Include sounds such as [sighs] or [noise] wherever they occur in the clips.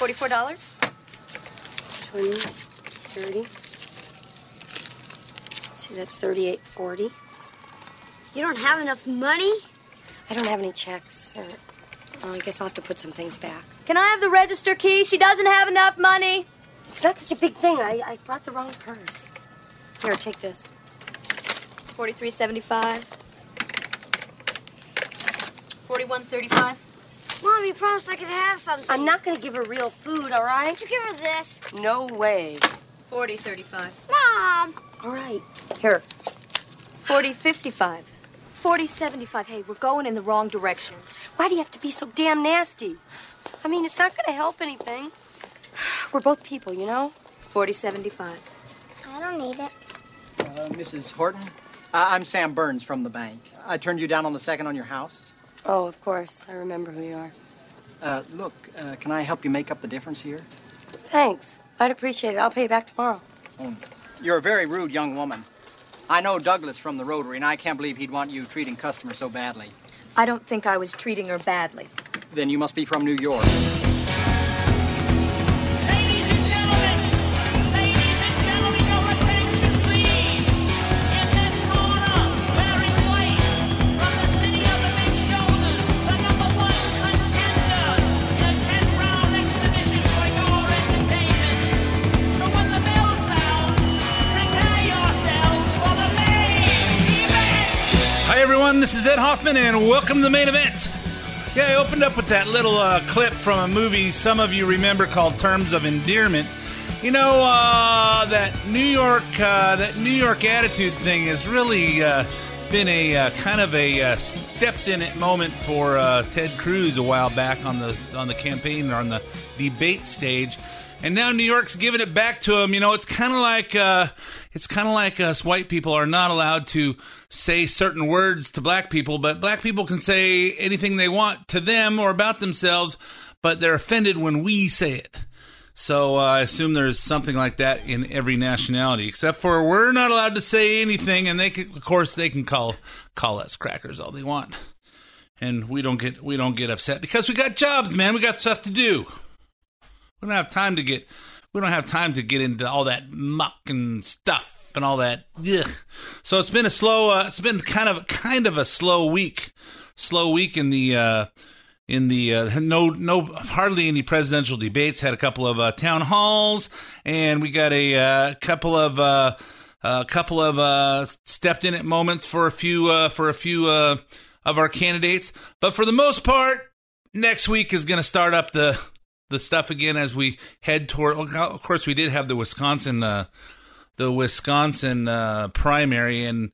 Forty-four dollars. 20, 30. See, that's 38.40. You don't have enough money? I don't have any checks. Or, well, I guess I'll have to put some things back. Can I have the register key? She doesn't have enough money. It's not such a big thing. I, I brought the wrong purse. Here, take this. Forty-three seventy-five. Forty-one thirty-five. Mom, you promised I could have something. I'm not going to give her real food, all right? Won't you give her this? No way. Forty thirty-five. Mom! All right. Here. Forty fifty-five. Forty seventy-five. Hey, we're going in the wrong direction. Why do you have to be so damn nasty? I mean, it's not going to help anything. [sighs] We're both people, you know? Forty seventy-five. I don't need it. Uh, Mrs. Horton? Uh, I'm Sam Burns from the bank. I turned you down on the second on your house. Oh, of course. I remember who you are. Uh, look, uh, can I help you make up the difference here? Thanks. I'd appreciate it. I'll pay you back tomorrow. Oh, you're a very rude young woman. I know Douglas from the Rotary, and I can't believe he'd want you treating customers so badly. I don't think I was treating her badly. Then you must be from New York. Everyone. This is Ed Hoffman, and welcome to the main event. Yeah, I opened up with that little uh, clip from a movie some of you remember called Terms of Endearment. You know uh, that New York, uh, that New York attitude thing has really uh, been a uh, kind of a uh, stepped in it moment for Ted Cruz a while back on the on the campaign or on the debate stage. And now New York's giving it back to him. You know, it's kind of like uh, it's kind of like us white people are not allowed to say certain words to black people, but black people can say anything they want to them or about themselves, but they're offended when we say it. So uh, I assume there's something like that in every nationality, except for we're not allowed to say anything, and they can, of course, they can call call us crackers all they want, and we don't get we don't get upset because we got jobs, man. We got stuff to do. We don't have time to get we don't have time to get into all that muck and stuff and all that. Ugh. So it's been a slow. Uh, it's been kind of kind of a slow week. Slow week in the. Uh, in the uh, no no hardly any presidential debates. Had a couple of uh, town halls, and we got a uh, couple of uh, a couple of stepped in at moments for a few for a few of our candidates. But for the most part, next week is going to start up the the stuff again as we head toward. Of course, we did have the Wisconsin uh, the Wisconsin uh, primary, and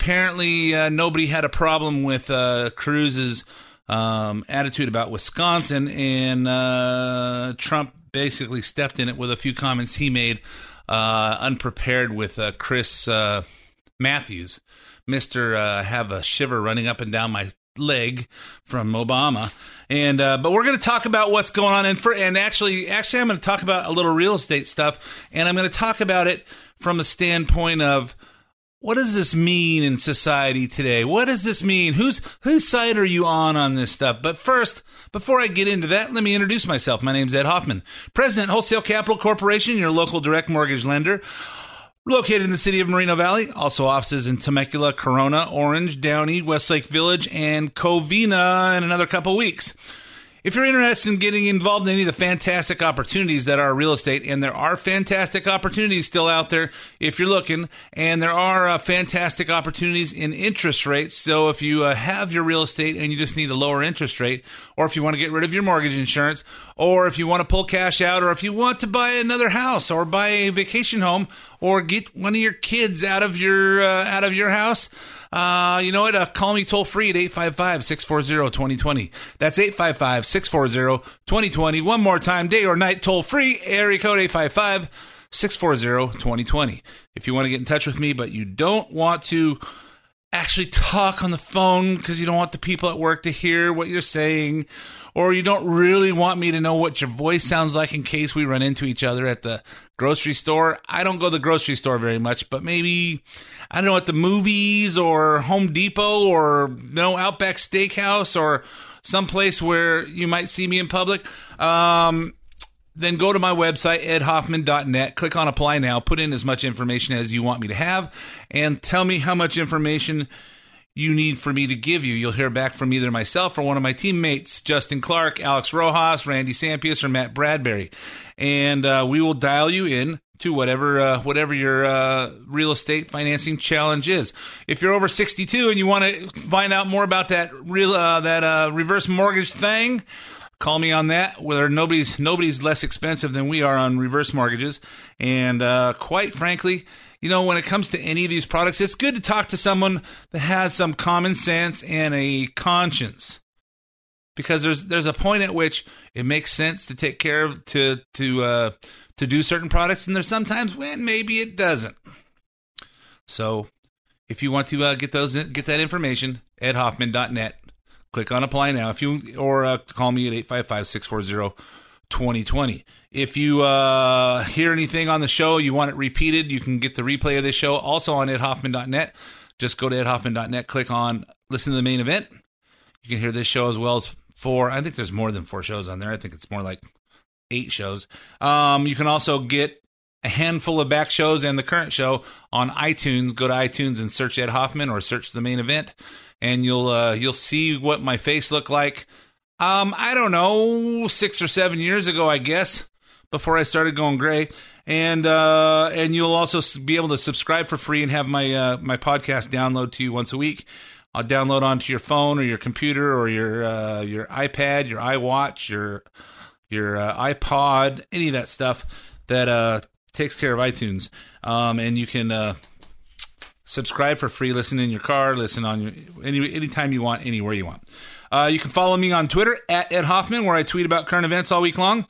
apparently uh, nobody had a problem with uh, Cruz's um, attitude about Wisconsin, and uh, Trump basically stepped in it with a few comments he made uh, unprepared with Chris Matthews, Mister have a shiver running up and down my leg from Obama, and uh, but we're going to talk about what's going on, and for and actually, actually, I'm going to talk about a little real estate stuff, and I'm going to talk about it from a standpoint of what does this mean in society today? What does this mean? Whose whose side are you on on this stuff? But first, before I get into that, let me introduce myself. My name's Ed Hoffman, President Wholesale Capital Corporation, your local direct mortgage lender. Located in the city of Moreno Valley, also offices in Temecula, Corona, Orange, Downey, Westlake Village, and Covina in another couple weeks. If you're interested in getting involved in any of the fantastic opportunities that are real estate, and there are fantastic opportunities still out there if you're looking, and there are uh, fantastic opportunities in interest rates. So if you uh, have your real estate and you just need a lower interest rate, or if you want to get rid of your mortgage insurance, or if you want to pull cash out, or if you want to buy another house, or buy a vacation home, or get one of your kids out of your uh, out of your house. Uh, you know what? Uh, call me toll free at 855 640 2020. That's 855 640 2020. One more time, day or night, toll free, area code 855 640 2020. If you want to get in touch with me, but you don't want to actually talk on the phone because you don't want the people at work to hear what you're saying, or you don't really want me to know what your voice sounds like in case we run into each other at the grocery store. I don't go to the grocery store very much, but maybe I don't know at the movies or Home Depot or no Outback Steakhouse or someplace where you might see me in public. Um, then go to my website, edhoffman.net, click on apply now, put in as much information as you want me to have, and tell me how much information you need for me to give you. You'll hear back from either myself or one of my teammates, Justin Clark, Alex Rojas, Randy Sampius, or Matt Bradbury. And uh, we will dial you in to whatever uh, whatever your uh, real estate financing challenge is. If you're over 62 and you want to find out more about that real uh, that uh, reverse mortgage thing, call me on that. Whether nobody's nobody's less expensive than we are on reverse mortgages, and uh, quite frankly. You know, when it comes to any of these products, it's good to talk to someone that has some common sense and a conscience because there's there's a point at which it makes sense to take care of to to uh, to do certain products, and there's sometimes when maybe it doesn't. So, if you want to uh, get those get that information, edhoffman.net. Click on apply now. If you or uh, call me at 855-640-2020. If you uh, hear anything on the show, you want it repeated, you can get the replay of this show also on edhoffman.net. Just go to edhoffman.net, click on listen to the main event. You can hear this show as well as four. I think there's more than four shows on there. I think it's more like eight shows. Um, you can also get a handful of back shows and the current show on iTunes. Go to iTunes and search Ed Hoffman or search the main event, and you'll uh, you'll see what my face looked like. Um, I don't know, six or seven years ago, I guess, before I started going gray. And uh, and you'll also be able to subscribe for free and have my uh, my podcast download to you once a week. I'll download onto your phone or your computer or your uh, your iPad, your iWatch, your your uh, iPod, any of that stuff that uh, takes care of iTunes. Um, and you can uh, subscribe for free, listen in your car, listen on your any anytime you want, anywhere you want. Uh, you can follow me on Twitter at Ed Hoffman, where I tweet about current events all week long.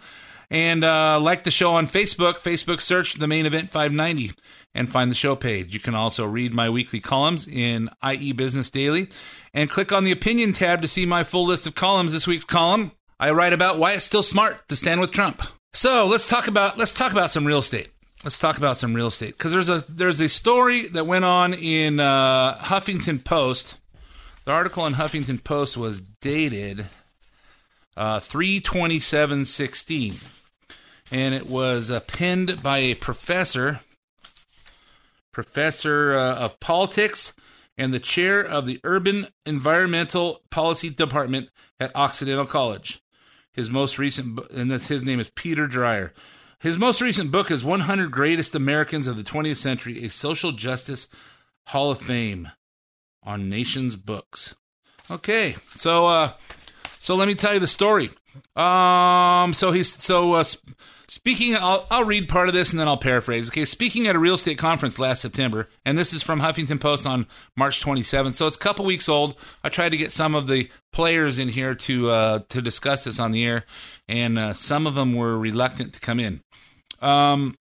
And uh, like the show on Facebook, Facebook search the main event 590 and find the show page. You can also read my weekly columns in IE Business Daily and click on the opinion tab to see my full list of columns. This week's column, I write about why it's still smart to stand with Trump. So let's talk about let's talk about some real estate. Let's talk about some real estate because there's a there's a story that went on in uh, Huffington Post. The article in Huffington Post was dated uh, 32716 and it was uh, penned by a professor professor uh, of politics and the chair of the urban environmental policy department at occidental college his most recent and his name is peter dreier his most recent book is 100 greatest americans of the 20th century a social justice hall of fame on nations books okay so uh so let me tell you the story. Um, so he's so uh, speaking. I'll I'll read part of this and then I'll paraphrase. Okay, speaking at a real estate conference last September, and this is from Huffington Post on March 27th. So it's a couple weeks old. I tried to get some of the players in here to uh, to discuss this on the air, and uh, some of them were reluctant to come in. Um,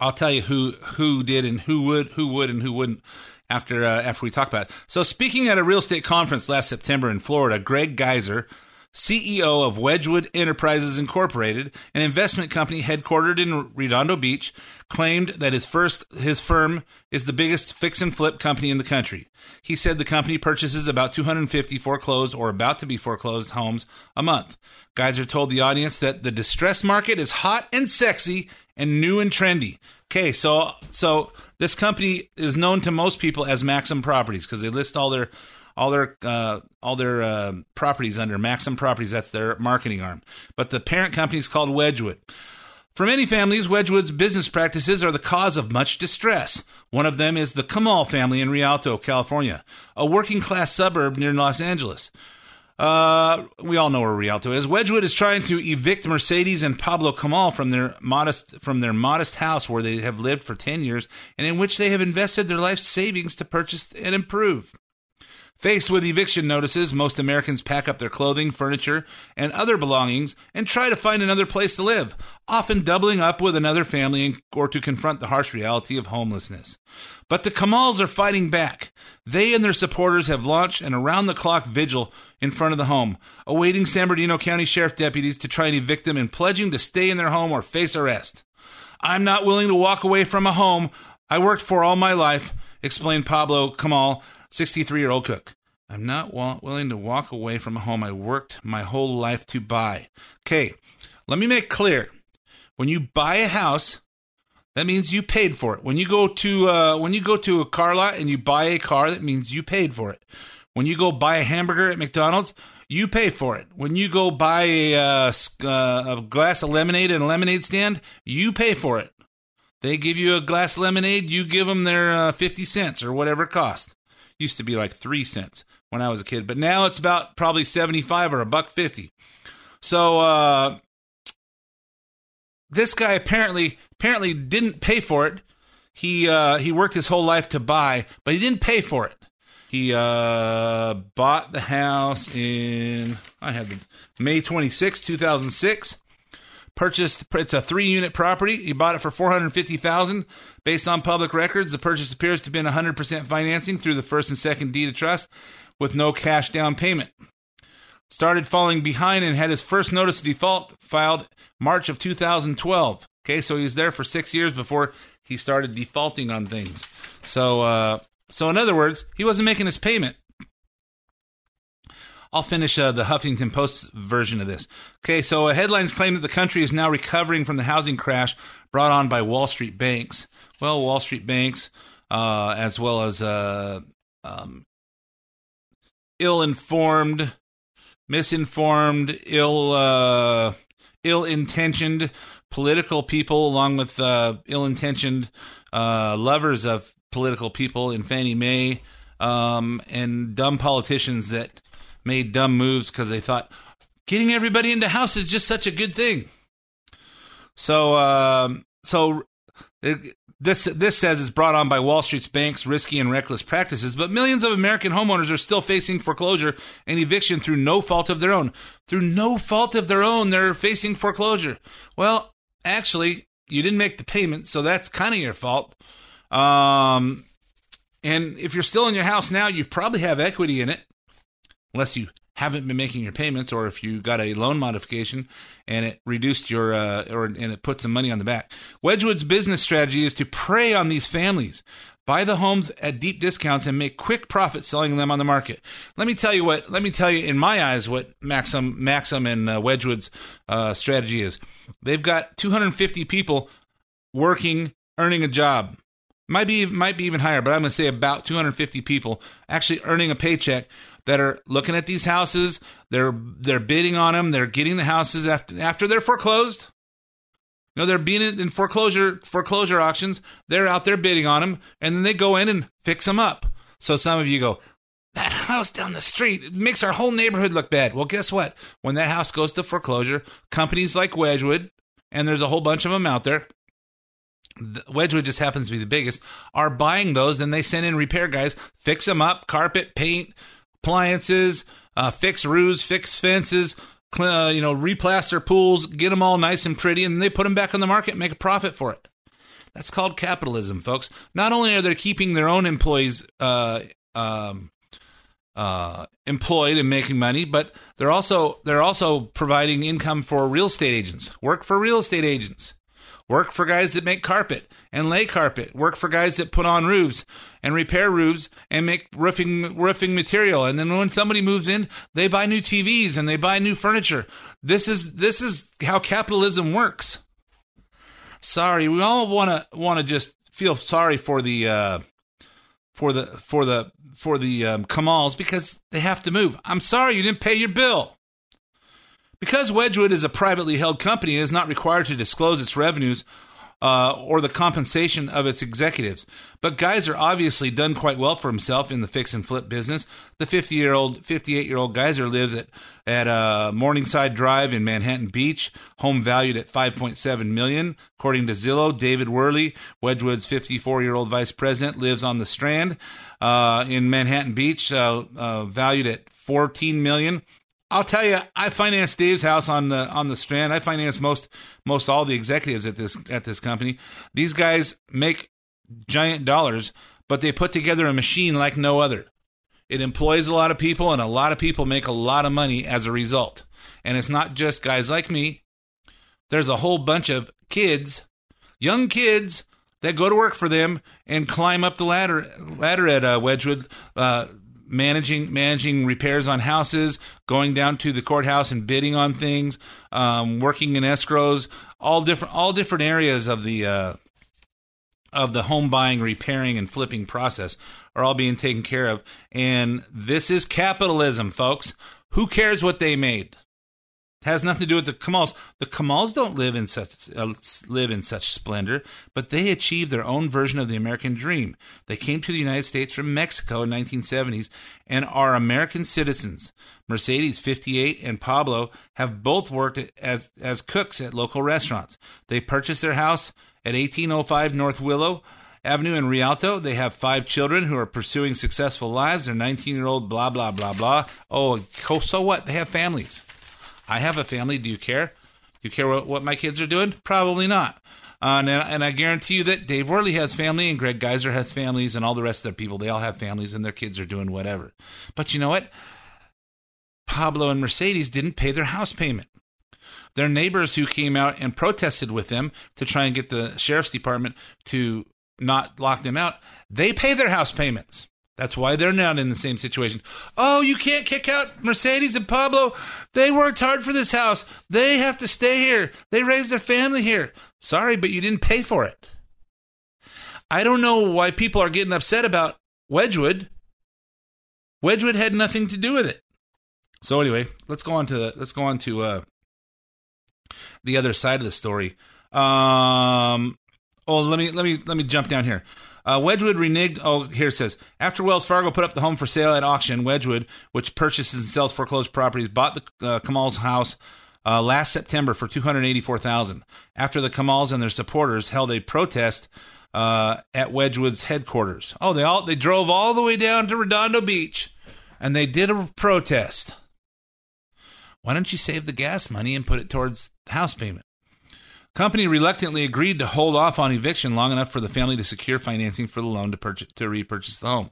I'll tell you who who did and who would who would and who wouldn't after uh, after we talk about it. So speaking at a real estate conference last September in Florida, Greg Geiser, CEO of Wedgewood Enterprises Incorporated, an investment company headquartered in Redondo Beach, claimed that his first his firm is the biggest fix and flip company in the country. He said the company purchases about 250 foreclosed or about to be foreclosed homes a month. Geiser told the audience that the distress market is hot and sexy and new and trendy. Okay, so so this company is known to most people as Maxim Properties because they list all their all their uh, all their uh, properties under Maxim Properties. That's their marketing arm. But the parent company is called Wedgewood. For many families, Wedgewood's business practices are the cause of much distress. One of them is the Kamal family in Rialto, California, a working class suburb near Los Angeles. Uh, we all know where Rialto is. Wedgewood is trying to evict Mercedes and Pablo Kamal from their modest from their modest house where they have lived for ten years and in which they have invested their life savings to purchase and improve. Faced with eviction notices, most Americans pack up their clothing, furniture, and other belongings and try to find another place to live, often doubling up with another family or to confront the harsh reality of homelessness. But the Kamals are fighting back. They and their supporters have launched an around the clock vigil in front of the home, awaiting San Bernardino County Sheriff deputies to try and evict them and pledging to stay in their home or face arrest. I'm not willing to walk away from a home I worked for all my life, explained Pablo Kamal, 63 year old cook. I'm not wa- willing to walk away from a home I worked my whole life to buy. Okay, let me make clear: when you buy a house, that means you paid for it. When you go to uh, when you go to a car lot and you buy a car, that means you paid for it. When you go buy a hamburger at McDonald's, you pay for it. When you go buy a, uh, uh, a glass of lemonade at a lemonade stand, you pay for it. They give you a glass lemonade, you give them their uh, 50 cents or whatever it cost. Used to be like 3 cents when I was a kid, but now it's about probably 75 or a buck 50. So uh this guy apparently apparently didn't pay for it. He uh he worked his whole life to buy, but he didn't pay for it. He uh bought the house in I had the May 26, 2006 purchased it's a three unit property. He bought it for 450000 based on public records the purchase appears to have been 100% financing through the first and second deed of trust with no cash down payment. Started falling behind and had his first notice of default filed march of 2012 okay so he was there for six years before he started defaulting on things. So uh so in other words he wasn't making his payment I'll finish uh, the Huffington Post version of this. Okay, so uh, headlines claim that the country is now recovering from the housing crash brought on by Wall Street banks. Well, Wall Street banks, uh, as well as uh, um, ill-informed, misinformed, ill, uh, ill-intentioned political people, along with uh, ill-intentioned lovers of political people in Fannie Mae, um, and dumb politicians that made dumb moves because they thought getting everybody into house is just such a good thing. So, um, so it, this this says it's brought on by Wall Street's banks' risky and reckless practices, but millions of American homeowners are still facing foreclosure and eviction through no fault of their own. Through no fault of their own, they're facing foreclosure. Well, actually, you didn't make the payment, so that's kind of your fault. Um, and if you're still in your house now, you probably have equity in it unless you haven't been making your payments or if you got a loan modification and it reduced your uh, or and it put some money on the back. Wedgewood's business strategy is to prey on these families, buy the homes at deep discounts and make quick profit selling them on the market. Let me tell you what. Let me tell you, in my eyes, what Maxim, Maxim, and uh, Wedgewood's uh, strategy is. They've got 250 people working, earning a job. Might be might be even higher, but I'm going to say about 250 people actually earning a paycheck that are looking at these houses. They're they're bidding on them. They're getting the houses after after they're foreclosed. You know, they're being in foreclosure foreclosure auctions. They're out there bidding on them, and then they go in and fix them up. So some of you go, that house down the street it makes our whole neighborhood look bad. Well, guess what? When that house goes to foreclosure, companies like Wedgewood, and there's a whole bunch of them out there. Wedgewood just happens to be the biggest, are buying those. Then they send in repair guys, fix them up, carpet, paint, appliances, uh, fix roofs, fix fences, uh, you know, replaster pools, get them all nice and pretty, and they put them back on the market and make a profit for it. That's called capitalism, folks. Not only are they keeping their own employees uh, um, uh, employed and making money, but they're also they're also providing income for real estate agents. Work for real estate agents. Work for guys that make carpet and lay carpet. Work for guys that put on roofs and repair roofs and make roofing roofing material. And then when somebody moves in, they buy new TVs and they buy new furniture. This is this is how capitalism works. Sorry, we all want to want to just feel sorry for the uh, for the for the for the um, Kamals because they have to move. I'm sorry you didn't pay your bill. Because Wedgewood is a privately held company, it is not required to disclose its revenues uh, or the compensation of its executives. But Geiser obviously done quite well for himself in the fix and flip business. The 50 year old, 58 year old Geiser lives at at uh, Morningside Drive in Manhattan Beach, home valued at 5.7 million, according to Zillow. David Worley, Wedgewood's 54 year old vice president, lives on the Strand uh, in Manhattan Beach, uh, uh, valued at 14 million. I'll tell you, I financed Dave's house on the on the Strand. I financed most most all the executives at this at this company. These guys make giant dollars, but they put together a machine like no other. It employs a lot of people, and a lot of people make a lot of money as a result. And it's not just guys like me. There's a whole bunch of kids, young kids, that go to work for them and climb up the ladder ladder at uh, Wedgewood. Uh, managing managing repairs on houses, going down to the courthouse and bidding on things, um, working in escrows, all different all different areas of the uh, of the home buying, repairing, and flipping process are all being taken care of. And this is capitalism, folks. Who cares what they made? It has nothing to do with the Kamals. The Kamals don't live in such uh, live in such splendor, but they achieved their own version of the American dream. They came to the United States from Mexico in 1970s and are American citizens. Mercedes 58 and Pablo have both worked as as cooks at local restaurants. They purchased their house at 1805 North Willow Avenue in Rialto. They have five children who are pursuing successful lives. They're 19 year old, blah, blah, blah, blah. Oh, so what? They have families. I have a family. Do you care? Do you care what, what my kids are doing? Probably not. Uh, and, and I guarantee you that Dave Worley has family and Greg Geiser has families and all the rest of their people. They all have families and their kids are doing whatever. But you know what? Pablo and Mercedes didn't pay their house payment. Their neighbors who came out and protested with them to try and get the sheriff's department to not lock them out, they pay their house payments. That's why they're not in the same situation. Oh, you can't kick out Mercedes and Pablo. They worked hard for this house. They have to stay here. They raised their family here. Sorry, but you didn't pay for it. I don't know why people are getting upset about Wedgewood. Wedgewood had nothing to do with it. So anyway, let's go on to let's go on to uh, the other side of the story. Um, oh, let me let me let me jump down here. Uh, Wedgewood reneged. Oh, here it says after Wells Fargo put up the home for sale at auction, Wedgewood, which purchases and sells foreclosed properties, bought the uh, Kamal's house uh, last September for two hundred eighty-four thousand. After the Kamals and their supporters held a protest uh, at Wedgewood's headquarters. Oh, they all they drove all the way down to Redondo Beach, and they did a protest. Why don't you save the gas money and put it towards the house payment? Company reluctantly agreed to hold off on eviction long enough for the family to secure financing for the loan to purchase to repurchase the home.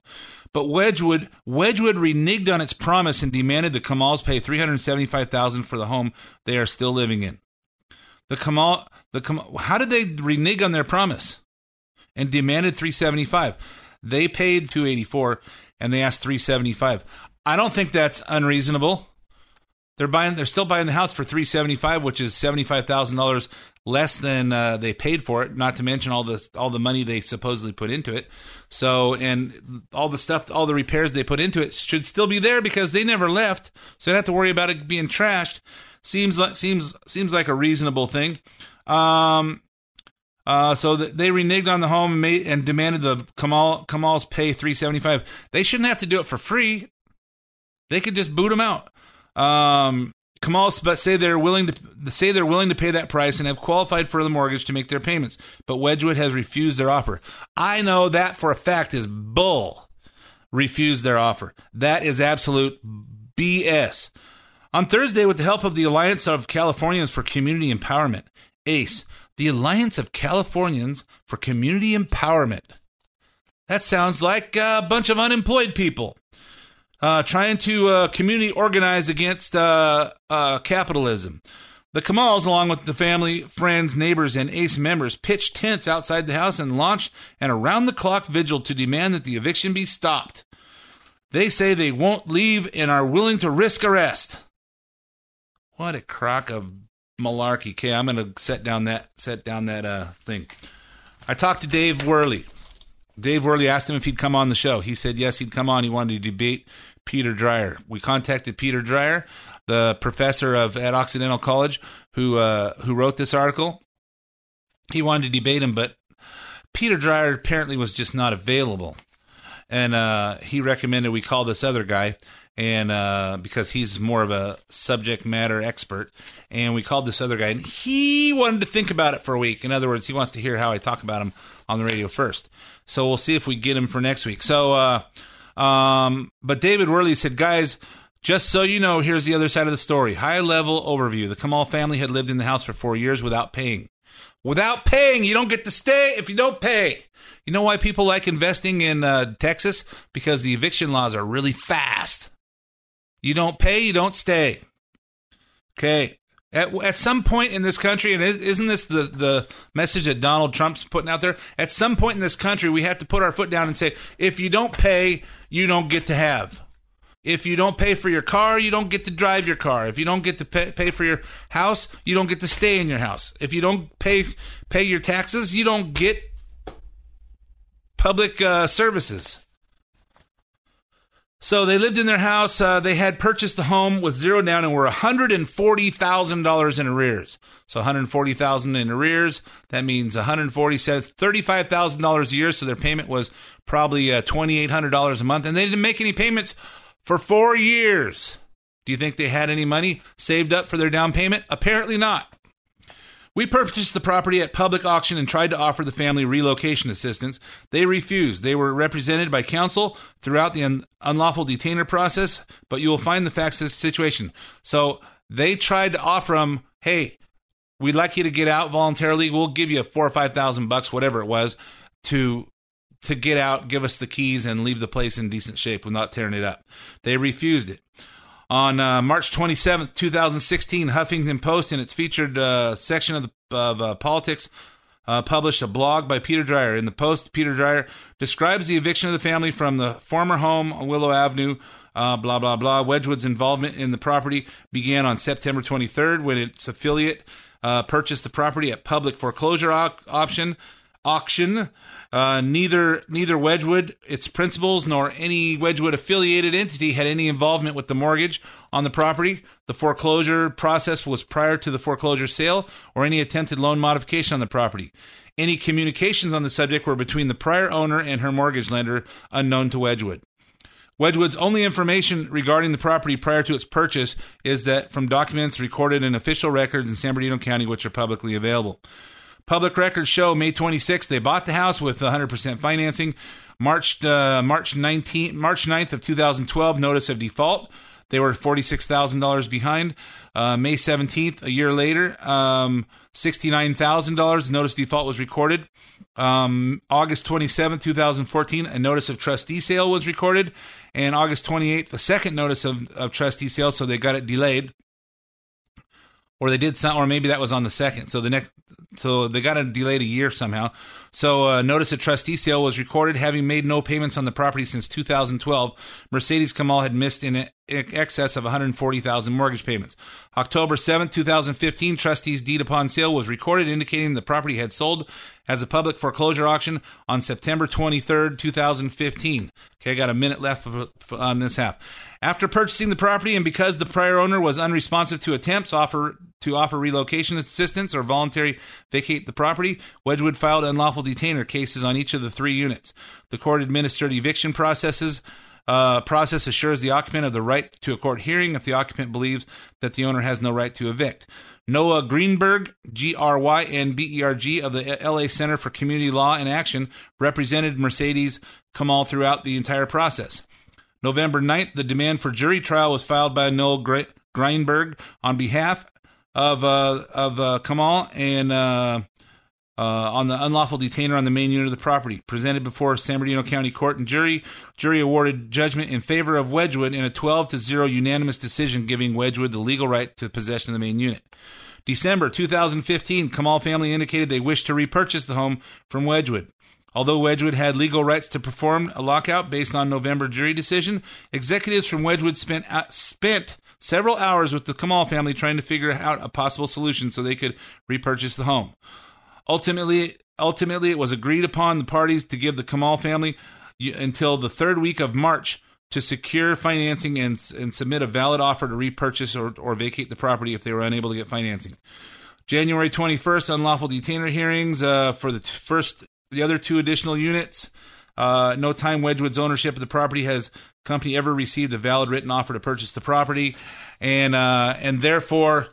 But Wedgewood Wedgewood reneged on its promise and demanded the Kamals pay three hundred seventy five thousand for the home they are still living in. The Kamal the Kamal, how did they renege on their promise and demanded three seventy five? They paid two eighty four and they asked three seventy five. I don't think that's unreasonable. They're buying. They're still buying the house for three seventy five, which is seventy five thousand dollars less than uh, they paid for it. Not to mention all the all the money they supposedly put into it. So and all the stuff, all the repairs they put into it should still be there because they never left. So they have to worry about it being trashed. Seems like seems seems like a reasonable thing. Um, uh, so th- they reneged on the home and, made, and demanded the Kamal Kamal's pay three seventy five. They shouldn't have to do it for free. They could just boot them out. Um, Kamal but say they're willing to say they're willing to pay that price and have qualified for the mortgage to make their payments, but Wedgewood has refused their offer. I know that for a fact is bull. Refused their offer. That is absolute BS. On Thursday, with the help of the Alliance of Californians for Community Empowerment, ACE, the Alliance of Californians for Community Empowerment. That sounds like a bunch of unemployed people uh, trying to uh, community organize against uh, uh, capitalism. The Kamals, along with the family, friends, neighbors, and ACE members, pitched tents outside the house and launched an around the clock vigil to demand that the eviction be stopped. They say they won't leave and are willing to risk arrest. What a crock of malarkey. Okay, I'm going to set down that set down that uh, thing. I talked to Dave Worley. Dave Worley asked him if he'd come on the show. He said yes, he'd come on. He wanted to debate Peter Dreier. We contacted Peter Dreier, the professor of at Occidental College, who uh, who wrote this article. He wanted to debate him, but Peter Dreier apparently was just not available, and uh, he recommended we call this other guy. And uh, because he's more of a subject matter expert, and we called this other guy, and he wanted to think about it for a week. In other words, he wants to hear how I talk about him on the radio first. So we'll see if we get him for next week. So uh, um, but David Worley said, guys, just so you know, here's the other side of the story. High level overview. The Kamal family had lived in the house for four years without paying. Without paying, you don't get to stay if you don't pay. You know why people like investing in uh, Texas? Because the eviction laws are really fast. You don't pay, you don't stay. Okay. At, at some point in this country, and isn't this the, the message that Donald Trump's putting out there? At some point in this country, we have to put our foot down and say, if you don't pay, you don't get to have. If you don't pay for your car, you don't get to drive your car. If you don't get to pay, pay for your house, you don't get to stay in your house. If you don't pay pay your taxes, you don't get public uh, services. So they lived in their house. Uh, they had purchased the home with zero down and were one hundred and forty thousand dollars in arrears. So $140,000 in arrears. That means one hundred forty thirty-five thousand dollars a year. So their payment was probably uh, twenty eight hundred dollars a month, and they didn't make any payments for four years. Do you think they had any money saved up for their down payment? Apparently not. We purchased the property at public auction and tried to offer the family relocation assistance. They refused. They were represented by counsel throughout the un- unlawful detainer process, but you will find the facts of the situation. So they tried to offer them, hey, we'd like you to get out voluntarily. We'll give you four or five thousand bucks, whatever it was, to to get out, give us the keys, and leave the place in decent shape without tearing it up. They refused it. On uh, March 27th, 2016, Huffington Post, in its featured uh, section of, the, of uh, politics, uh, published a blog by Peter Dreier. In the Post, Peter Dreier describes the eviction of the family from the former home on Willow Avenue. Uh, blah blah blah. Wedgewood's involvement in the property began on September 23rd when its affiliate uh, purchased the property at public foreclosure au- option auction. Uh, neither neither Wedgewood, its principals, nor any Wedgewood affiliated entity had any involvement with the mortgage on the property. The foreclosure process was prior to the foreclosure sale or any attempted loan modification on the property. Any communications on the subject were between the prior owner and her mortgage lender, unknown to Wedgewood. Wedgewood's only information regarding the property prior to its purchase is that from documents recorded in official records in San Bernardino County, which are publicly available. Public records show May 26th they bought the house with 100% financing. March uh, March 19 March 9th of 2012 notice of default. They were $46,000 behind. Uh, May 17th, a year later, um, $69,000 notice default was recorded. Um, August 27, 2014, a notice of trustee sale was recorded. And August 28th, a second notice of, of trustee sale, so they got it delayed or they did some, or maybe that was on the second. So the next, so they got it delayed a year somehow. So uh, notice of trustee sale was recorded, having made no payments on the property since 2012. Mercedes Kamal had missed in excess of 140,000 mortgage payments. October 7, 2015, trustee's deed upon sale was recorded, indicating the property had sold as a public foreclosure auction on September 23rd, 2015. Okay, I got a minute left on this half. After purchasing the property and because the prior owner was unresponsive to attempts offer to offer relocation assistance or voluntary vacate the property, Wedgewood filed unlawful detainer cases on each of the three units. The court administered eviction processes. Uh, process assures the occupant of the right to a court hearing if the occupant believes that the owner has no right to evict. Noah Greenberg, G R Y N B E R G, of the LA Center for Community Law and Action, represented Mercedes Kamal throughout the entire process. November 9th, the demand for jury trial was filed by Noel Greenberg on behalf of uh, of uh, Kamal and uh, uh, on the unlawful detainer on the main unit of the property. Presented before San Bernardino County Court and jury, jury awarded judgment in favor of Wedgewood in a 12 to 0 unanimous decision, giving Wedgewood the legal right to possession of the main unit. December 2015, Kamal family indicated they wished to repurchase the home from Wedgewood. Although Wedgewood had legal rights to perform a lockout based on November jury decision, executives from Wedgewood spent uh, spent several hours with the Kamal family trying to figure out a possible solution so they could repurchase the home. Ultimately, ultimately, it was agreed upon the parties to give the Kamal family until the third week of March to secure financing and, and submit a valid offer to repurchase or, or vacate the property if they were unable to get financing. January 21st, unlawful detainer hearings uh, for the t- first, the other two additional units. Uh, no time Wedgewood's ownership of the property has company ever received a valid written offer to purchase the property, and uh, and therefore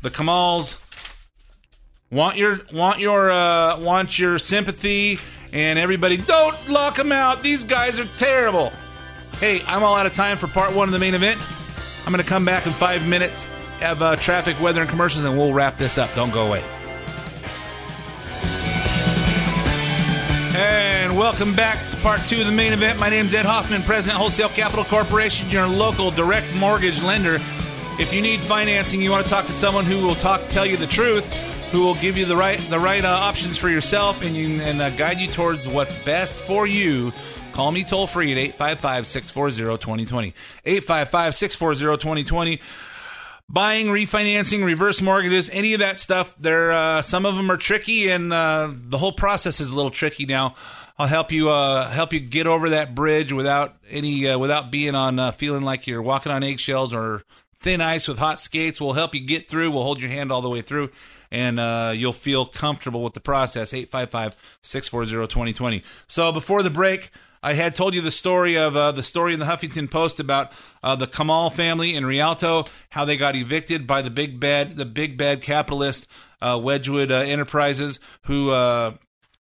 the Kamals want your want your uh, want your sympathy, and everybody don't lock them out. These guys are terrible. Hey, I'm all out of time for part one of the main event. I'm going to come back in five minutes, have uh, traffic, weather, and commercials, and we'll wrap this up. Don't go away. And welcome back to part two of the main event. My name is Ed Hoffman, President Wholesale Capital Corporation, your local direct mortgage lender. If you need financing, you want to talk to someone who will talk, tell you the truth, who will give you the right the right uh, options for yourself, and you, and uh, guide you towards what's best for you. Call me toll free at 855 640 2020. 855 640 2020 buying, refinancing, reverse mortgages, any of that stuff. There, uh, some of them are tricky, and uh, the whole process is a little tricky now. I'll help you uh, help you get over that bridge without any uh, without being on uh, feeling like you're walking on eggshells or thin ice with hot skates. We'll help you get through. We'll hold your hand all the way through. And uh, you'll feel comfortable with the process. 855 640 2020. So before the break, I had told you the story of uh, the story in the Huffington Post about uh, the Kamal family in Rialto, how they got evicted by the big bad, the big bad capitalist uh, Wedgewood uh, Enterprises, who uh,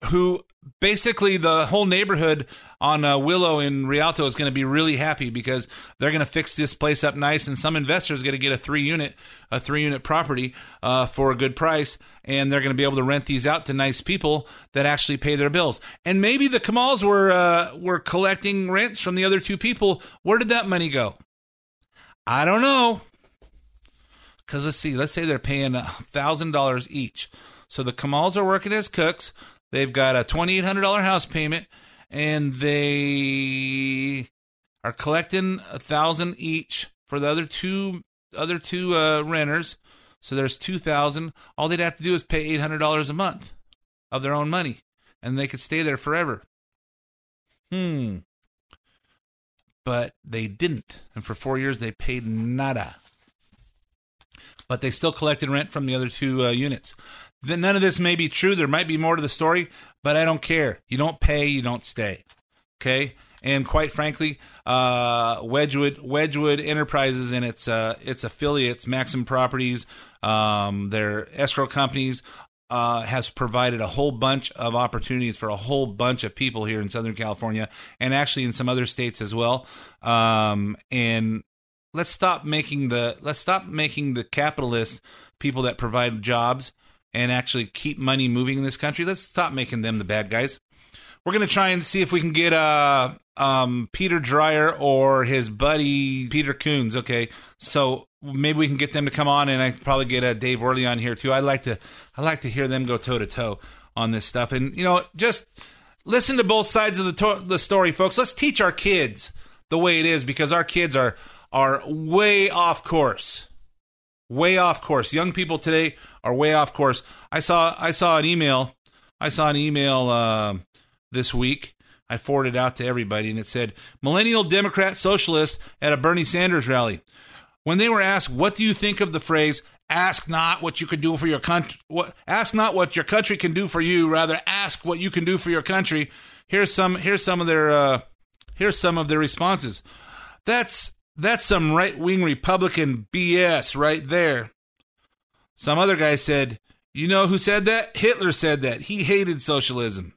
who basically the whole neighborhood on uh, Willow in Rialto is going to be really happy because they're going to fix this place up nice, and some investors going to get a three unit a three unit property uh, for a good price, and they're going to be able to rent these out to nice people that actually pay their bills. And maybe the Kamals were uh, were collecting rents from the other two people. Where did that money go? I don't know. Because let's see, let's say they're paying thousand dollars each. So the Kamals are working as cooks. They've got a twenty eight hundred dollar house payment, and they are collecting a thousand each for the other two other two uh, renters. So there's two thousand. All they'd have to do is pay eight hundred dollars a month of their own money, and they could stay there forever. Hmm. But they didn't, and for four years they paid nada. But they still collected rent from the other two uh, units. Then none of this may be true. There might be more to the story, but I don't care. You don't pay, you don't stay. Okay. And quite frankly, uh, Wedgewood Wedgewood Enterprises and its uh, its affiliates, Maxim Properties, um, their escrow companies, uh, has provided a whole bunch of opportunities for a whole bunch of people here in Southern California and actually in some other states as well. Um, and let's stop making the let's stop making the capitalists people that provide jobs and actually keep money moving in this country. Let's stop making them the bad guys. We're gonna try and see if we can get uh um Peter Dreier or his buddy Peter Coons. Okay, so maybe we can get them to come on, and I probably get uh, Dave Worley on here too. I'd like to I'd like to hear them go toe to toe on this stuff, and you know just listen to both sides of the to- the story, folks. Let's teach our kids the way it is because our kids are are way off course way off course. Young people today are way off course. I saw I saw an email. I saw an email uh, this week. I forwarded out to everybody, and it said millennial Democrat socialists at a Bernie Sanders rally. When they were asked, "What do you think of the phrase?" Ask not what you can do for your country. What, ask not what your country can do for you. Rather, ask what you can do for your country. Here's some. Here's some of their. Uh, here's some of their responses. That's that's some right wing Republican BS right there. Some other guy said, You know who said that? Hitler said that. He hated socialism.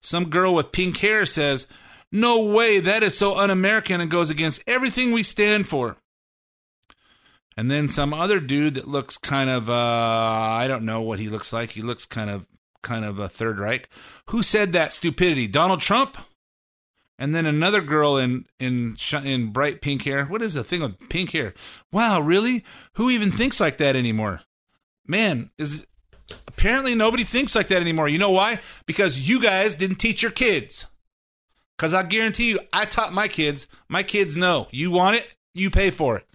Some girl with pink hair says, No way, that is so un American and goes against everything we stand for. And then some other dude that looks kind of, uh, I don't know what he looks like. He looks kind of, kind of a Third Reich. Who said that stupidity? Donald Trump? And then another girl in in in bright pink hair. What is the thing with pink hair? Wow, really? Who even thinks like that anymore? Man, is apparently nobody thinks like that anymore. You know why? Because you guys didn't teach your kids. Cuz I guarantee you I taught my kids. My kids know. You want it? You pay for it.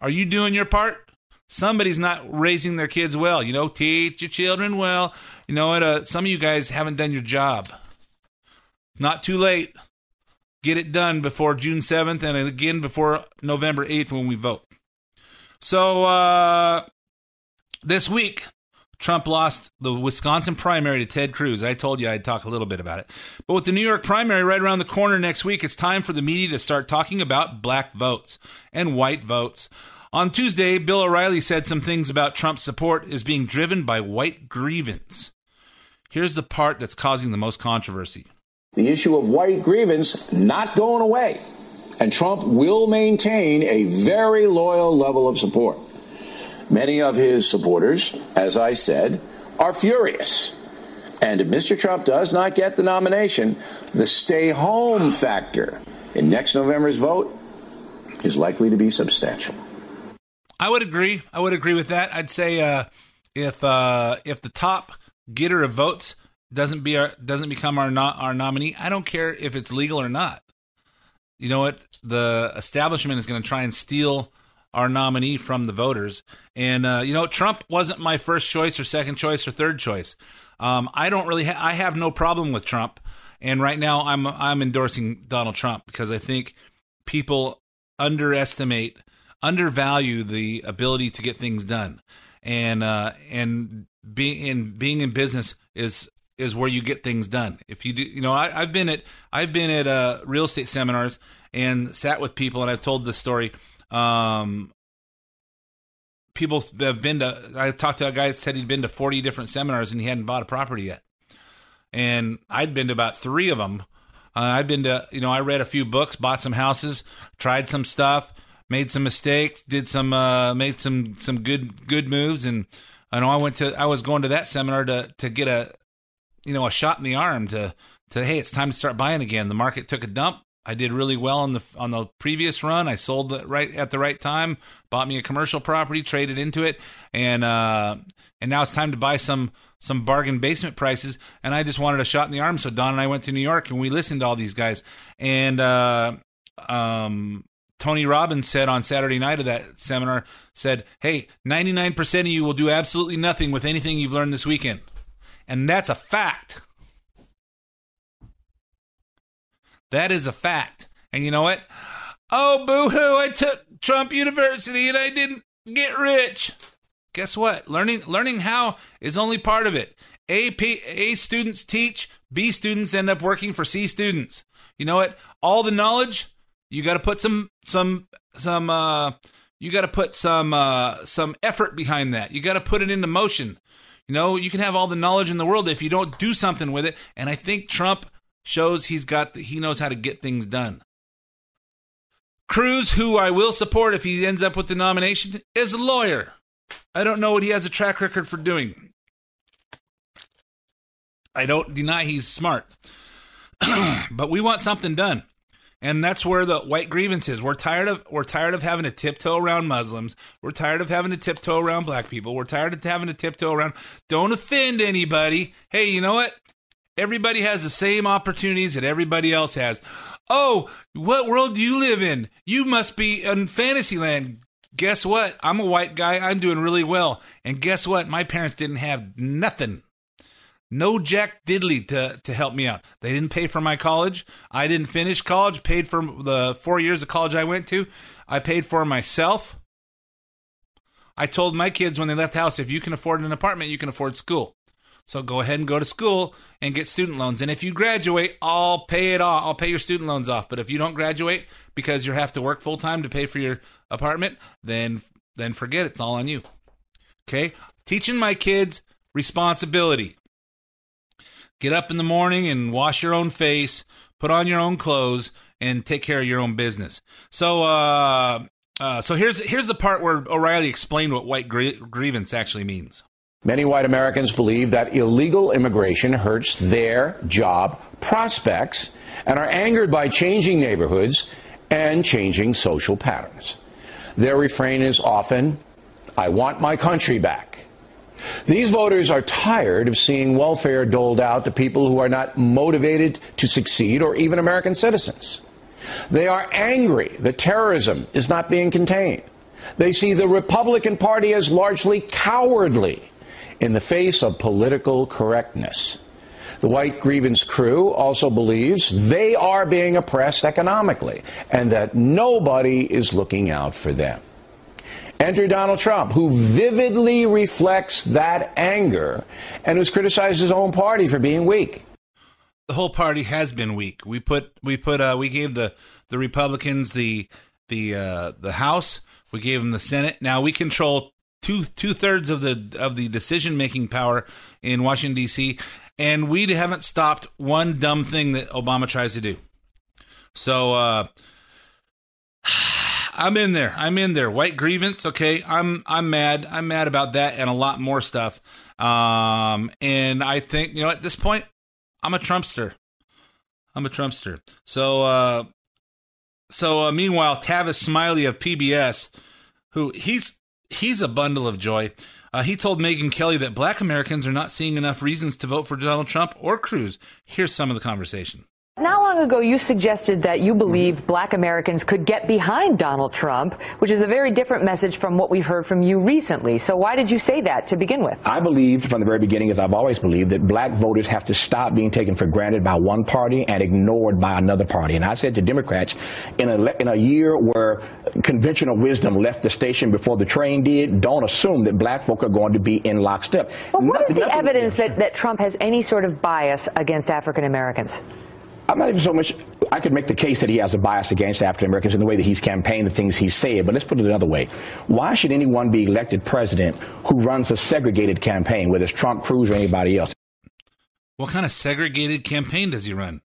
Are you doing your part? Somebody's not raising their kids well. You know, teach your children well. You know what? Uh, some of you guys haven't done your job. Not too late. Get it done before June 7th and again before November 8th when we vote. So, uh, this week, Trump lost the Wisconsin primary to Ted Cruz. I told you I'd talk a little bit about it. But with the New York primary right around the corner next week, it's time for the media to start talking about black votes and white votes. On Tuesday, Bill O'Reilly said some things about Trump's support is being driven by white grievance. Here's the part that's causing the most controversy the issue of white grievance not going away. And Trump will maintain a very loyal level of support. Many of his supporters, as I said, are furious. And if Mr. Trump does not get the nomination, the stay home factor in next November's vote is likely to be substantial. I would agree. I would agree with that. I'd say uh, if uh, if the top getter of votes doesn't be our doesn't become our not our nominee, I don't care if it's legal or not. You know what? The establishment is going to try and steal our nominee from the voters. And uh, you know, Trump wasn't my first choice or second choice or third choice. Um, I don't really. Ha- I have no problem with Trump. And right now, I'm I'm endorsing Donald Trump because I think people underestimate, undervalue the ability to get things done, and uh, and being in being in business is is where you get things done. If you do, you know, I, I've been at I've been at uh, real estate seminars and sat with people, and I've told this story. Um, people have been to. I talked to a guy that said he'd been to forty different seminars and he hadn't bought a property yet and I'd been to about three of them. Uh, I've been to, you know, I read a few books, bought some houses, tried some stuff, made some mistakes, did some, uh, made some some good good moves, and I know I went to, I was going to that seminar to to get a, you know, a shot in the arm to to hey, it's time to start buying again. The market took a dump. I did really well on the on the previous run. I sold it right at the right time, bought me a commercial property, traded into it, and uh, and now it's time to buy some some bargain basement prices. And I just wanted a shot in the arm, so Don and I went to New York and we listened to all these guys. And uh, um, Tony Robbins said on Saturday night of that seminar, said, "Hey, ninety nine percent of you will do absolutely nothing with anything you've learned this weekend," and that's a fact. That is a fact. And you know what? Oh, boo hoo, I took Trump University and I didn't get rich. Guess what? Learning learning how is only part of it. A, P, A students teach, B students end up working for C students. You know what? All the knowledge, you got to put some some some uh you got to put some uh some effort behind that. You got to put it into motion. You know, you can have all the knowledge in the world if you don't do something with it. And I think Trump shows he's got the, he knows how to get things done. Cruz, who I will support if he ends up with the nomination, is a lawyer. I don't know what he has a track record for doing. I don't deny he's smart. [clears throat] but we want something done. And that's where the white grievance is. We're tired of we're tired of having to tiptoe around Muslims. We're tired of having to tiptoe around black people. We're tired of having to tiptoe around don't offend anybody. Hey, you know what? Everybody has the same opportunities that everybody else has. Oh, what world do you live in? You must be in Fantasyland. Guess what? I'm a white guy. I'm doing really well. And guess what? My parents didn't have nothing. No jack Diddley to, to help me out. They didn't pay for my college. I didn't finish college, paid for the four years of college I went to. I paid for myself. I told my kids when they left the house if you can afford an apartment, you can afford school. So go ahead and go to school and get student loans. And if you graduate, I'll pay it off. I'll pay your student loans off. But if you don't graduate because you have to work full time to pay for your apartment, then then forget it. It's all on you. Okay? Teaching my kids responsibility. Get up in the morning and wash your own face, put on your own clothes, and take care of your own business. So, uh, uh, so here's here's the part where O'Reilly explained what white gr- grievance actually means. Many white Americans believe that illegal immigration hurts their job prospects and are angered by changing neighborhoods and changing social patterns. Their refrain is often, I want my country back. These voters are tired of seeing welfare doled out to people who are not motivated to succeed or even American citizens. They are angry that terrorism is not being contained. They see the Republican Party as largely cowardly in the face of political correctness. The white grievance crew also believes they are being oppressed economically and that nobody is looking out for them. Enter Donald Trump, who vividly reflects that anger and who's criticized his own party for being weak. The whole party has been weak. We put we put uh, we gave the the Republicans the the uh, the House. We gave them the Senate. Now we control two two thirds of the of the decision making power in Washington D.C. And we haven't stopped one dumb thing that Obama tries to do. So uh, I'm in there. I'm in there. White grievance. Okay, I'm I'm mad. I'm mad about that and a lot more stuff. Um, and I think you know at this point, I'm a Trumpster. I'm a Trumpster. So uh, so uh, meanwhile, Tavis Smiley of PBS, who he's he's a bundle of joy. Uh, he told Megyn Kelly that black Americans are not seeing enough reasons to vote for Donald Trump or Cruz. Here's some of the conversation. Not long ago, you suggested that you believe black Americans could get behind Donald Trump, which is a very different message from what we've heard from you recently. So why did you say that to begin with? I believed from the very beginning, as I've always believed, that black voters have to stop being taken for granted by one party and ignored by another party. And I said to Democrats, in a, in a year where conventional wisdom left the station before the train did, don't assume that black folk are going to be in lockstep. But what is Nothing- the evidence that, that Trump has any sort of bias against African Americans? I'm not even so much. I could make the case that he has a bias against African Americans in the way that he's campaigned, the things he's said. But let's put it another way: Why should anyone be elected president who runs a segregated campaign, whether it's Trump, Cruz, or anybody else? What kind of segregated campaign does he run?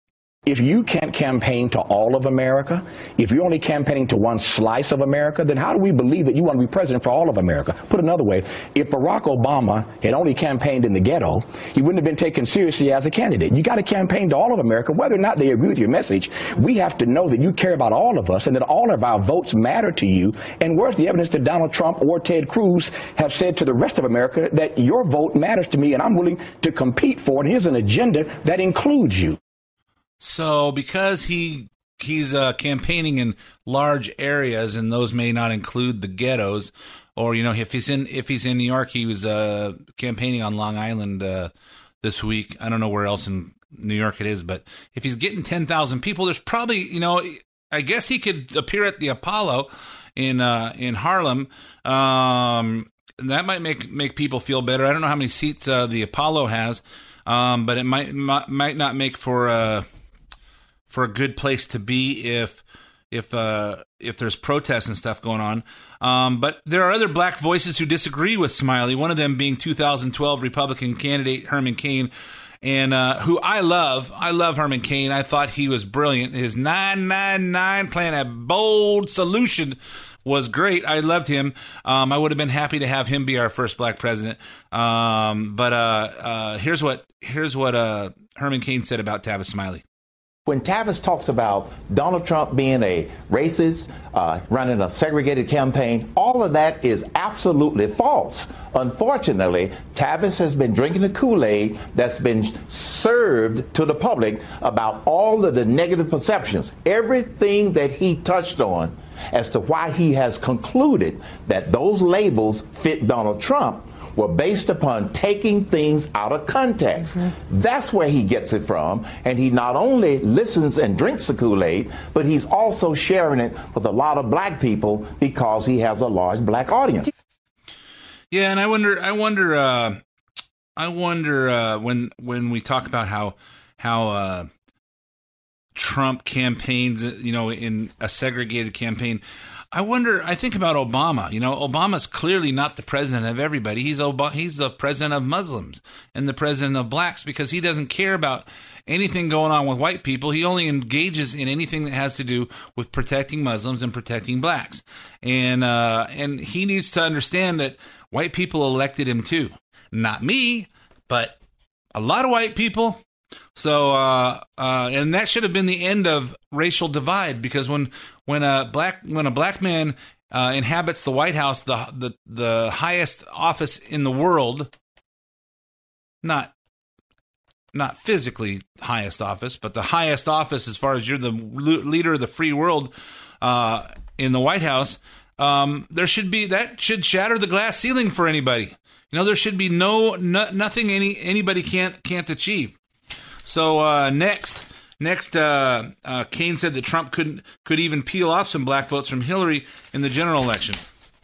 If you can't campaign to all of America, if you're only campaigning to one slice of America, then how do we believe that you want to be president for all of America? Put another way, if Barack Obama had only campaigned in the ghetto, he wouldn't have been taken seriously as a candidate. You got to campaign to all of America, whether or not they agree with your message. We have to know that you care about all of us and that all of our votes matter to you. And where's the evidence that Donald Trump or Ted Cruz have said to the rest of America that your vote matters to me and I'm willing to compete for it? Here's an agenda that includes you. So because he he's uh, campaigning in large areas, and those may not include the ghettos, or you know, if he's in if he's in New York, he was uh, campaigning on Long Island uh, this week. I don't know where else in New York it is, but if he's getting ten thousand people, there's probably you know, I guess he could appear at the Apollo in uh, in Harlem. Um, that might make make people feel better. I don't know how many seats uh, the Apollo has, um, but it might might, not make for uh, for a good place to be if if uh, if there's protests and stuff going on. Um, but there are other black voices who disagree with Smiley. One of them being 2012 Republican candidate Herman Cain, and uh, who I love. I love Herman Cain. I thought he was brilliant. His 999 plan, a bold solution. Was great. I loved him. Um, I would have been happy to have him be our first black president. Um, but uh, uh, here's what here's what uh, Herman Cain said about Tavis Smiley. When Tavis talks about Donald Trump being a racist, uh, running a segregated campaign, all of that is absolutely false. Unfortunately, Tavis has been drinking the Kool Aid that's been served to the public about all of the negative perceptions. Everything that he touched on as to why he has concluded that those labels fit Donald Trump were based upon taking things out of context. That's where he gets it from. And he not only listens and drinks the Kool Aid, but he's also sharing it with a lot of black people because he has a large black audience. Yeah, and I wonder, I wonder, uh, I wonder uh, when when we talk about how how uh, Trump campaigns, you know, in a segregated campaign. I wonder. I think about Obama. You know, Obama's clearly not the president of everybody. He's Ob- he's the president of Muslims and the president of blacks because he doesn't care about anything going on with white people. He only engages in anything that has to do with protecting Muslims and protecting blacks. And uh, and he needs to understand that white people elected him too. Not me, but a lot of white people. So, uh, uh, and that should have been the end of racial divide because when when a black when a black man uh, inhabits the White House, the the the highest office in the world, not not physically highest office, but the highest office as far as you're the leader of the free world uh, in the White House. Um, there should be that should shatter the glass ceiling for anybody. You know, there should be no, no nothing any anybody can't can't achieve. So uh, next, next, uh, uh, Cain said that Trump couldn't could even peel off some black votes from Hillary in the general election.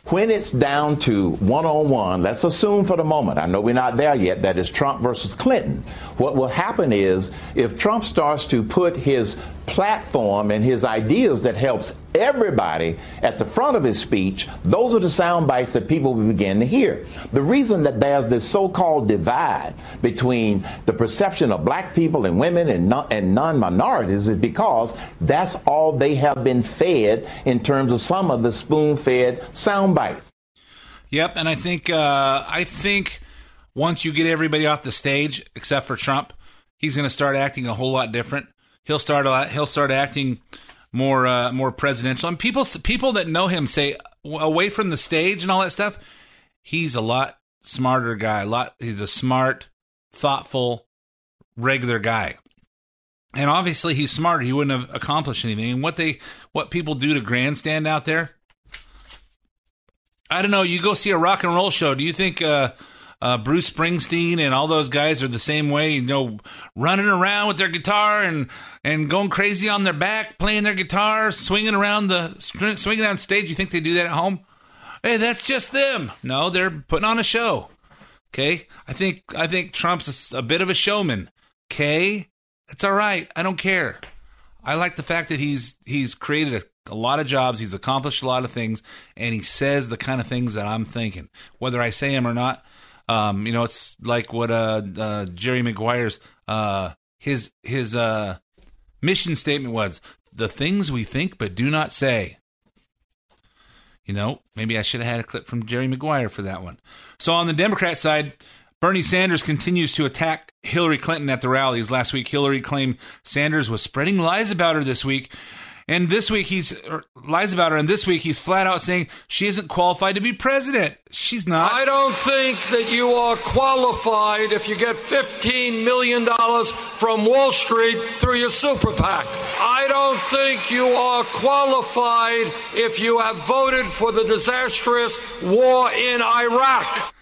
When it's down to one on one, let's assume for the moment, I know we're not there yet, that is Trump versus Clinton. What will happen is if Trump starts to put his platform and his ideas that helps everybody at the front of his speech, those are the sound bites that people begin to hear. The reason that there's this so-called divide between the perception of black people and women and, non- and non-minorities is because that's all they have been fed in terms of some of the spoon-fed sound bites. Yep, and I think uh, I think once you get everybody off the stage, except for Trump, he's going to start acting a whole lot different. He'll start lot, he'll start acting more uh, more presidential. And people people that know him say away from the stage and all that stuff, he's a lot smarter guy. A lot. He's a smart, thoughtful, regular guy. And obviously, he's smart. He wouldn't have accomplished anything. And what they, what people do to grandstand out there, I don't know. You go see a rock and roll show. Do you think uh, uh, Bruce Springsteen and all those guys are the same way? You know, running around with their guitar and and going crazy on their back, playing their guitar, swinging around the swinging on stage. You think they do that at home? Hey, that's just them. No, they're putting on a show. Okay, I think I think Trump's a, a bit of a showman. Okay, that's all right. I don't care. I like the fact that he's he's created a, a lot of jobs. He's accomplished a lot of things, and he says the kind of things that I'm thinking, whether I say him or not. Um, you know, it's like what uh, uh Jerry Maguire's uh his his uh mission statement was: the things we think but do not say. You know, maybe I should have had a clip from Jerry Maguire for that one. So on the Democrat side, Bernie Sanders continues to attack Hillary Clinton at the rallies. Last week, Hillary claimed Sanders was spreading lies about her this week. And this week he's er, lies about her, and this week he's flat out saying she isn't qualified to be president. She's not. I don't think that you are qualified if you get $15 million from Wall Street through your super PAC. I don't think you are qualified if you have voted for the disastrous war in Iraq.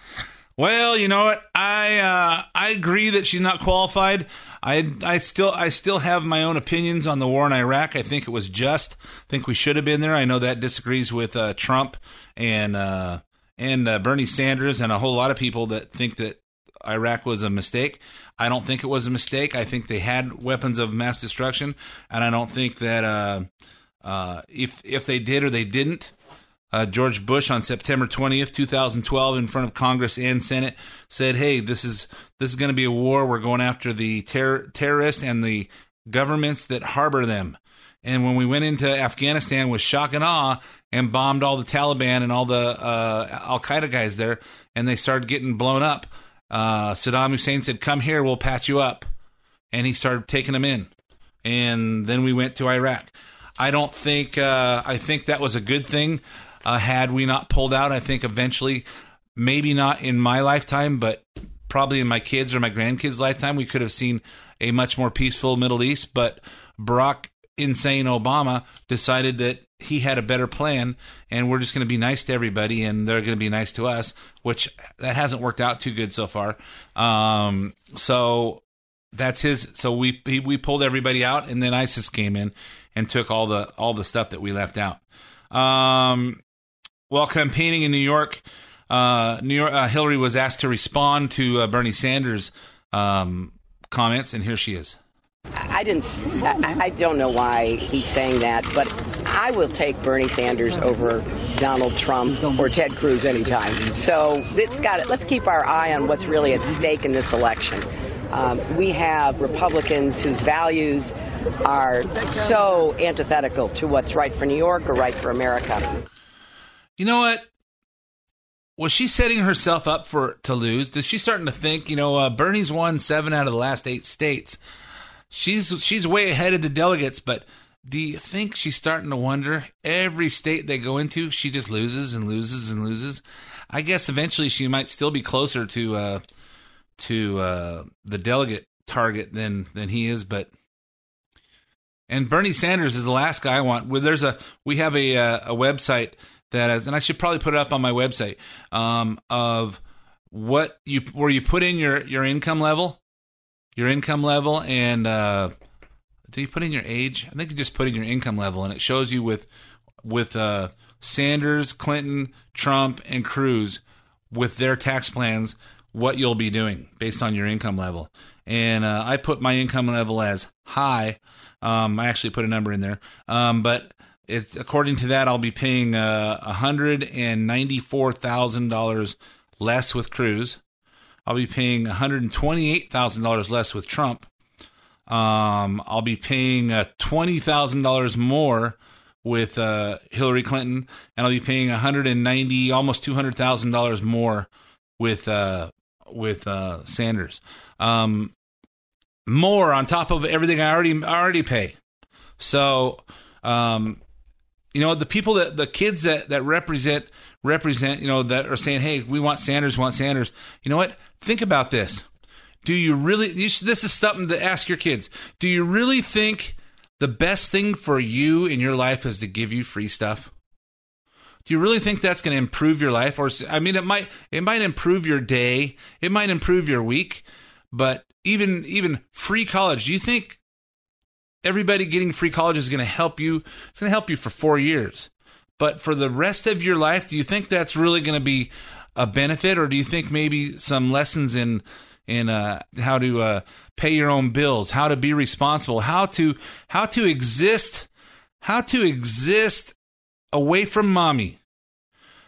Well, you know what? I uh, I agree that she's not qualified. I I still I still have my own opinions on the war in Iraq. I think it was just. I think we should have been there. I know that disagrees with uh, Trump and uh, and uh, Bernie Sanders and a whole lot of people that think that Iraq was a mistake. I don't think it was a mistake. I think they had weapons of mass destruction, and I don't think that uh, uh, if if they did or they didn't, uh, George Bush on September 20th, 2012, in front of Congress and Senate, said, "Hey, this is this is going to be a war. We're going after the terror, terrorists and the governments that harbor them." And when we went into Afghanistan with shock and awe and bombed all the Taliban and all the uh, Al Qaeda guys there, and they started getting blown up, uh, Saddam Hussein said, "Come here, we'll patch you up," and he started taking them in. And then we went to Iraq. I don't think uh, I think that was a good thing. Uh, had we not pulled out, I think eventually, maybe not in my lifetime, but probably in my kids or my grandkids' lifetime, we could have seen a much more peaceful Middle East. But Barack insane Obama decided that he had a better plan and we're just going to be nice to everybody and they're going to be nice to us, which that hasn't worked out too good so far. Um, so that's his. So we we pulled everybody out and then ISIS came in and took all the all the stuff that we left out. Um, while campaigning in New York, uh, New York uh, Hillary was asked to respond to uh, Bernie Sanders' um, comments, and here she is. I didn't. I I don't know why he's saying that, but I will take Bernie Sanders over Donald Trump or Ted Cruz anytime. So it's got it. Let's keep our eye on what's really at stake in this election. Um, we have Republicans whose values are so antithetical to what's right for New York or right for America. You know what? Was she setting herself up for to lose? Is she starting to think? You know, uh, Bernie's won seven out of the last eight states. She's she's way ahead of the delegates, but do you think she's starting to wonder every state they go into, she just loses and loses and loses? I guess eventually she might still be closer to uh, to uh, the delegate target than than he is, but and Bernie Sanders is the last guy I want. Well, there's a we have a uh, a website that is, and I should probably put it up on my website um, of what you where you put in your your income level, your income level, and uh, do you put in your age? I think you just put in your income level, and it shows you with with uh, Sanders, Clinton, Trump, and Cruz with their tax plans what you'll be doing based on your income level. And uh, I put my income level as high. Um, I actually put a number in there, um, but it, according to that, I'll be paying uh, hundred and ninety-four thousand dollars less with Cruz. I'll be paying one hundred and twenty-eight thousand dollars less with Trump. Um, I'll be paying uh, twenty thousand dollars more with uh, Hillary Clinton, and I'll be paying one hundred and ninety, almost two hundred thousand dollars more with uh, with uh, Sanders. Um, more on top of everything I already already pay. So, um, you know, the people that the kids that that represent represent, you know, that are saying, "Hey, we want Sanders, want Sanders." You know what? Think about this. Do you really? You this is something to ask your kids. Do you really think the best thing for you in your life is to give you free stuff? Do you really think that's going to improve your life? Or I mean, it might it might improve your day, it might improve your week, but even even free college. Do you think everybody getting free college is going to help you? It's going to help you for four years, but for the rest of your life, do you think that's really going to be a benefit, or do you think maybe some lessons in in uh, how to uh, pay your own bills, how to be responsible, how to how to exist, how to exist away from mommy,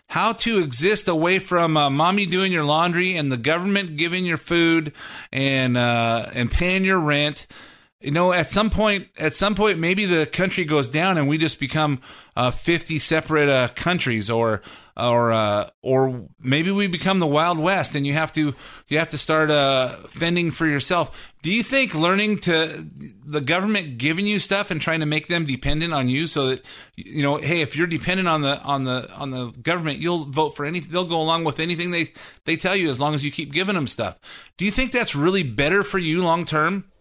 how to exist away from uh, mommy doing your laundry and the government giving your food and uh, and paying your rent. You know, at some point, at some point, maybe the country goes down and we just become uh, fifty separate uh, countries, or or uh, or maybe we become the Wild West, and you have to you have to start uh, fending for yourself. Do you think learning to the government giving you stuff and trying to make them dependent on you, so that you know, hey, if you're dependent on the on the on the government, you'll vote for anything. They'll go along with anything they they tell you as long as you keep giving them stuff. Do you think that's really better for you long term?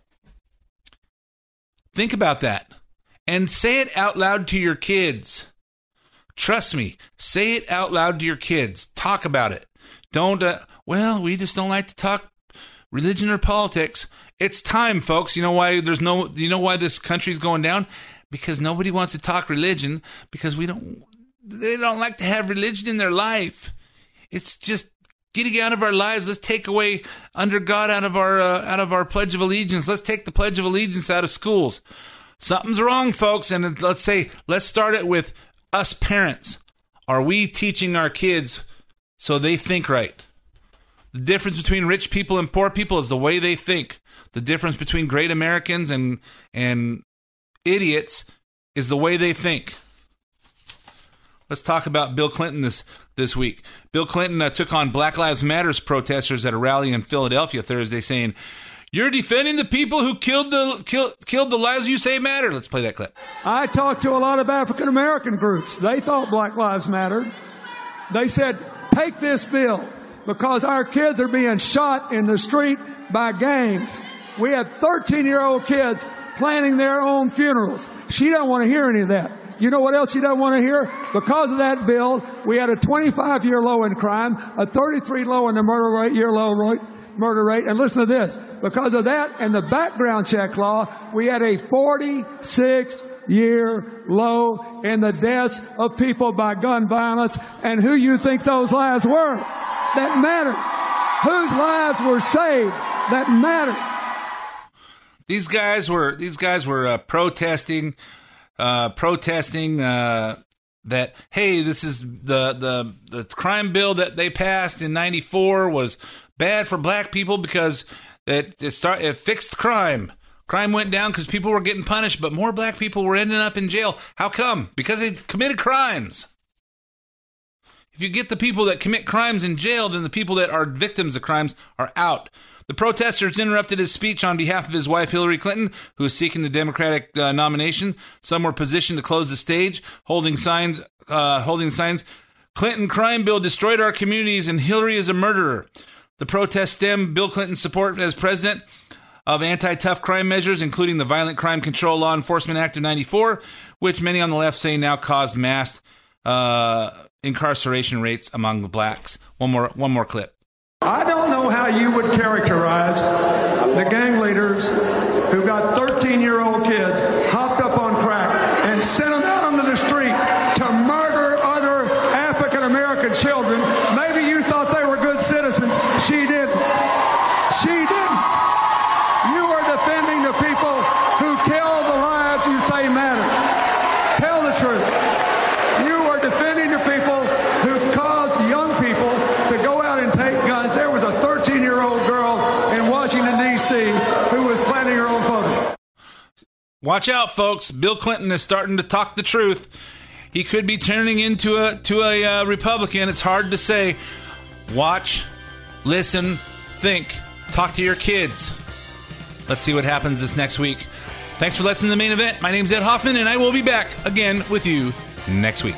Think about that and say it out loud to your kids. Trust me, say it out loud to your kids. Talk about it. Don't, uh, well, we just don't like to talk religion or politics. It's time, folks. You know why there's no, you know why this country's going down? Because nobody wants to talk religion because we don't, they don't like to have religion in their life. It's just getting out of our lives. Let's take away under God out of our, uh, out of our Pledge of Allegiance. Let's take the Pledge of Allegiance out of schools. Something's wrong, folks. And let's say, let's start it with us parents. Are we teaching our kids so they think right? The difference between rich people and poor people is the way they think. The difference between great Americans and and idiots is the way they think. Let's talk about Bill Clinton this this week. Bill Clinton uh, took on Black Lives Matters protesters at a rally in Philadelphia Thursday, saying, "You're defending the people who killed the kill, killed the lives you say matter." Let's play that clip. I talked to a lot of African American groups. They thought Black Lives Mattered. They said, take this bill because our kids are being shot in the street by gangs. We had 13 year old kids planning their own funerals. She doesn't want to hear any of that. You know what else you don't want to hear? Because of that bill, we had a 25 year low in crime, a 33 low in the murder rate, year low rate, murder rate. And listen to this. Because of that and the background check law, we had a 46 year low in the deaths of people by gun violence. And who you think those lives were? That mattered? Whose lives were saved? That mattered? These guys were these guys were uh, protesting, uh, protesting uh, that hey, this is the the the crime bill that they passed in '94 was bad for black people because it it start it fixed crime. Crime went down because people were getting punished, but more black people were ending up in jail. How come? Because they committed crimes. If you get the people that commit crimes in jail, then the people that are victims of crimes are out. The protesters interrupted his speech on behalf of his wife Hillary Clinton, who is seeking the Democratic uh, nomination. Some were positioned to close the stage, holding signs, uh, holding signs. Clinton crime bill destroyed our communities, and Hillary is a murderer. The protest stemmed Bill Clinton's support as president of anti-tough crime measures, including the Violent Crime Control Law Enforcement Act of '94, which many on the left say now caused mass uh, incarceration rates among the blacks. One more, one more clip. I don't know how you would characterize the gang leaders who got 13 year old kids hopped up on crack and sent them out onto the street to murder other African American children. Maybe you thought they were good citizens. She didn't. She didn't. You are defending the people who kill the lives you say matter. Tell the truth. You are defending the people who caused young people to go out and take guns. There was a 13 year old girl in Washington, D.C., who was planning her own photo. Watch out, folks! Bill Clinton is starting to talk the truth. He could be turning into a to a uh, Republican. It's hard to say. Watch, listen, think. Talk to your kids. Let's see what happens this next week. Thanks for listening to the main event. My name's Ed Hoffman, and I will be back again with you next week.